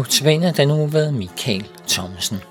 Notabene den uge ved Michael Thomsen.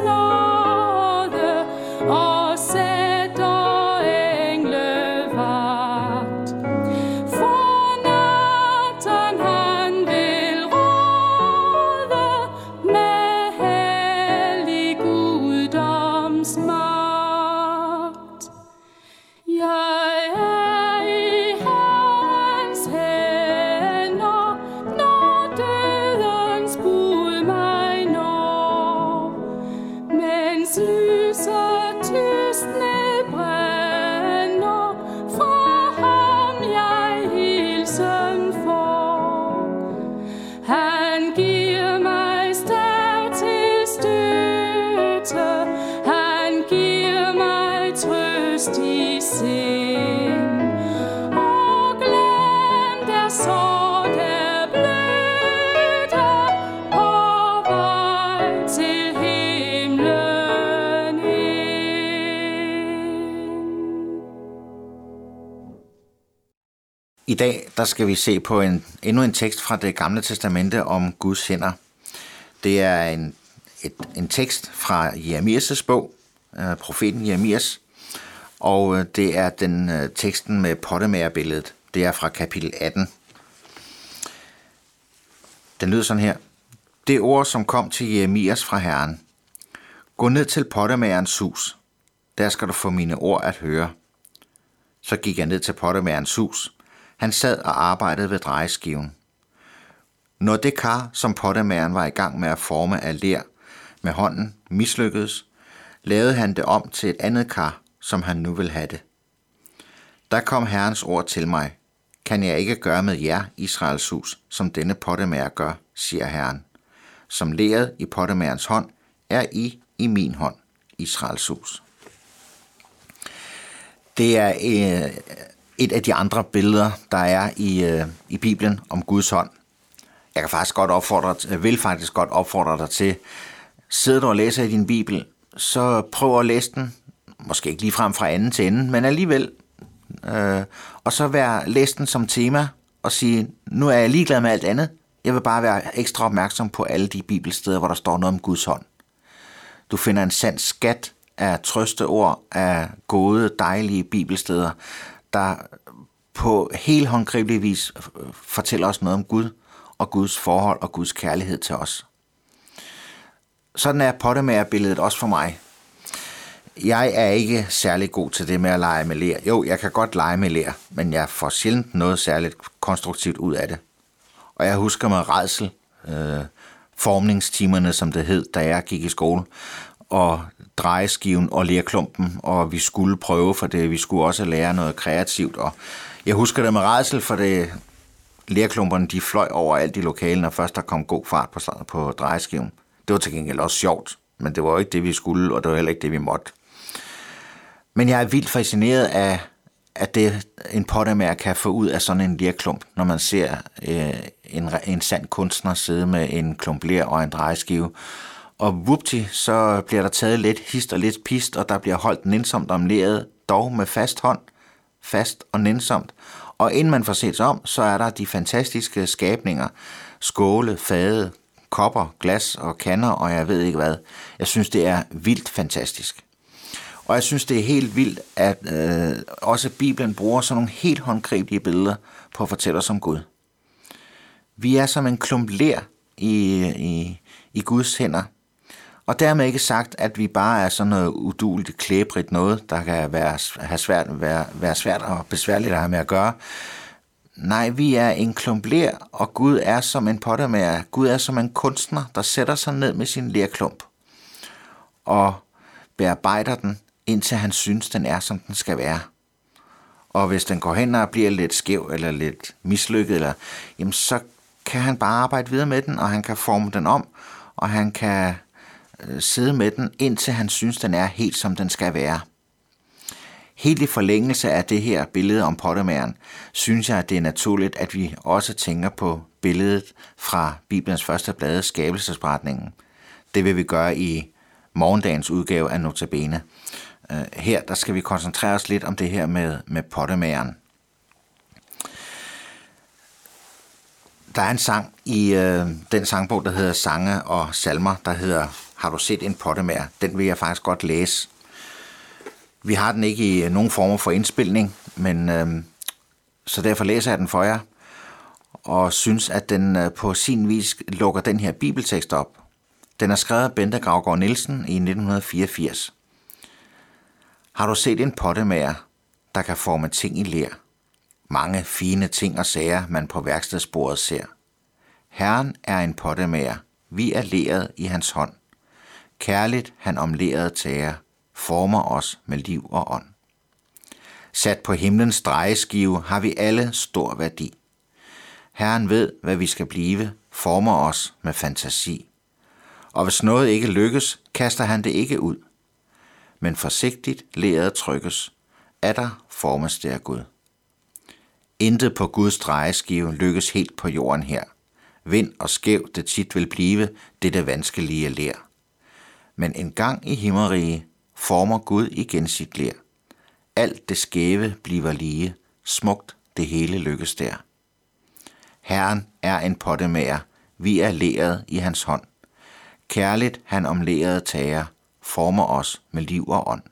slaughter. I dag der skal vi se på en, endnu en tekst fra det gamle testamente om Guds hænder. Det er en, et, en tekst fra Jeremias' bog, øh, profeten Jeremias, og øh, det er den øh, teksten med pottemagerbilledet. Det er fra kapitel 18. Den lyder sådan her. Det ord, som kom til Jeremias fra Herren. Gå ned til pottemagerens hus. Der skal du få mine ord at høre. Så gik jeg ned til pottemagerens hus, han sad og arbejdede ved drejeskiven. Når det kar, som pottemæren var i gang med at forme af ler med hånden, mislykkedes, lavede han det om til et andet kar, som han nu vil have det. Der kom Herrens ord til mig. Kan jeg ikke gøre med jer, Israels hus, som denne pottemær gør, siger Herren. Som leret i pottemærens hånd, er I i min hånd, Israels hus. Det er øh, et af de andre billeder, der er i, øh, i Bibelen om Guds hånd. Jeg kan faktisk godt opfordre, jeg vil faktisk godt opfordre dig til, sidder du og læser i din Bibel, så prøv at læse den, måske ikke lige frem fra anden til ende, men alligevel, øh, og så vær læs den som tema og sige, nu er jeg ligeglad med alt andet, Jeg vil bare være ekstra opmærksom på alle de bibelsteder, hvor der står noget om Guds hånd. Du finder en sand skat af trøsteord, af gode, dejlige bibelsteder, der på helt håndgribelig vis øh, fortæller os noget om Gud og Guds forhold og Guds kærlighed til os. Sådan er pottemagerbilledet også for mig. Jeg er ikke særlig god til det med at lege med ler. Jo, jeg kan godt lege med ler, men jeg får sjældent noget særligt konstruktivt ud af det. Og jeg husker med redsel, øh, formningstimerne, som det hed, da jeg gik i skole, og drejeskiven og lerklumpen, og vi skulle prøve for det. Vi skulle også lære noget kreativt, og jeg husker det med redsel, for det, lerklumperne de fløj over alt i lokalen, og først der kom god fart på, på drejeskiven. Det var til gengæld også sjovt, men det var ikke det, vi skulle, og det var heller ikke det, vi måtte. Men jeg er vildt fascineret af, at det en pottemager kan få ud af sådan en lerklump, når man ser øh, en, en sand kunstner sidde med en klump ler og en drejeskive. Og vupti, så bliver der taget lidt hist og lidt pist, og der bliver holdt nænsomt om leret, dog med fast hånd, fast og nænsomt. Og inden man får set sig om, så er der de fantastiske skabninger, skåle, fade, kopper, glas og kander, og jeg ved ikke hvad. Jeg synes, det er vildt fantastisk. Og jeg synes, det er helt vildt, at øh, også Bibelen bruger sådan nogle helt håndgribelige billeder på at fortælle os om Gud. Vi er som en klump ler i, i, i Guds hænder. Og dermed ikke sagt, at vi bare er sådan noget uduligt, klæbrigt noget, der kan være, have svært, være, være svært og besværligt at have med at gøre. Nej, vi er en klump ler, og Gud er som en pottermager. Gud er som en kunstner, der sætter sig ned med sin lerklump og bearbejder den indtil han synes, den er, som den skal være. Og hvis den går hen og bliver lidt skæv eller lidt mislykket, eller, jamen så kan han bare arbejde videre med den, og han kan forme den om, og han kan Øh, sidde med den, indtil han synes, den er helt, som den skal være. Helt i forlængelse af det her billede om pottemæren, synes jeg, at det er naturligt, at vi også tænker på billedet fra Bibelens første blade, skabelsesberetningen. Det vil vi gøre i morgendagens udgave af Notabene. Øh, her der skal vi koncentrere os lidt om det her med, med pottemæren. Der er en sang i øh, den sangbog, der hedder Sange og Salmer, der hedder har du set en pottemager? Den vil jeg faktisk godt læse. Vi har den ikke i øh, nogen former for indspilning, men øh, så derfor læser jeg den for jer, og synes, at den øh, på sin vis lukker den her bibeltekst op. Den er skrevet af Bente Gravgaard Nielsen i 1984. Har du set en pottemager, der kan forme ting i ler? Mange fine ting og sager, man på værkstedsbordet ser. Herren er en pottemager, vi er leret i hans hånd. Kærligt han omlærede tager, former os med liv og ånd. Sat på himlens drejeskive har vi alle stor værdi. Herren ved, hvad vi skal blive, former os med fantasi. Og hvis noget ikke lykkes, kaster han det ikke ud men forsigtigt læret trykkes, er der formes det af Gud. Intet på Guds drejeskive lykkes helt på jorden her. Vind og skæv det tit vil blive, det det vanskelige lær. Men en gang i himmerige former Gud igen sit lær. Alt det skæve bliver lige, smukt det hele lykkes der. Herren er en pottemager, vi er læret i hans hånd. Kærligt han om læret tager, former os med liv og ånd.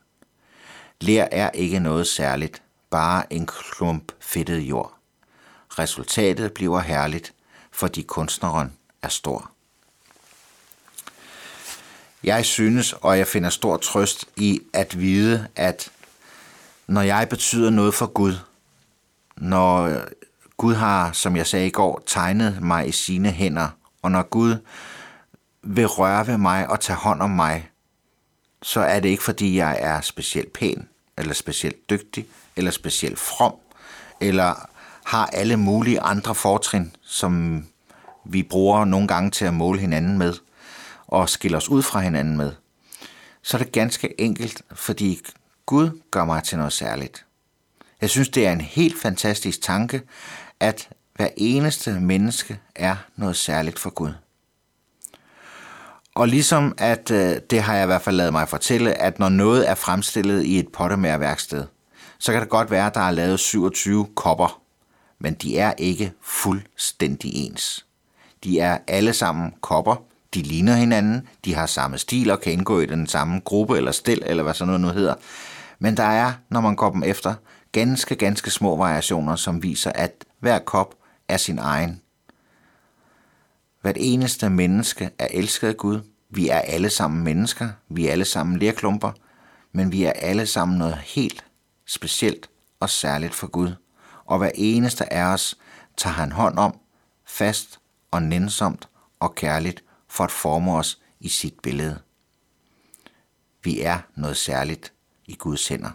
Lær er ikke noget særligt, bare en klump fedtet jord. Resultatet bliver herligt, fordi kunstneren er stor. Jeg synes, og jeg finder stor trøst i at vide, at når jeg betyder noget for Gud, når Gud har, som jeg sagde i går, tegnet mig i sine hænder, og når Gud vil røre ved mig og tage hånd om mig, så er det ikke fordi, jeg er specielt pæn, eller specielt dygtig, eller specielt from, eller har alle mulige andre fortrin, som vi bruger nogle gange til at måle hinanden med, og skille os ud fra hinanden med. Så er det ganske enkelt, fordi Gud gør mig til noget særligt. Jeg synes, det er en helt fantastisk tanke, at hver eneste menneske er noget særligt for Gud. Og ligesom at, øh, det har jeg i hvert fald lavet mig fortælle, at når noget er fremstillet i et pottemærværksted, så kan det godt være, at der er lavet 27 kopper, men de er ikke fuldstændig ens. De er alle sammen kopper. De ligner hinanden. De har samme stil og kan indgå i den samme gruppe eller stil, eller hvad sådan noget nu hedder. Men der er, når man går dem efter, ganske, ganske små variationer, som viser, at hver kop er sin egen. Hvert eneste menneske er elsket af Gud. Vi er alle sammen mennesker. Vi er alle sammen lerklumper. Men vi er alle sammen noget helt specielt og særligt for Gud. Og hver eneste af os tager han hånd om, fast og nænsomt og kærligt, for at forme os i sit billede. Vi er noget særligt i Guds hænder.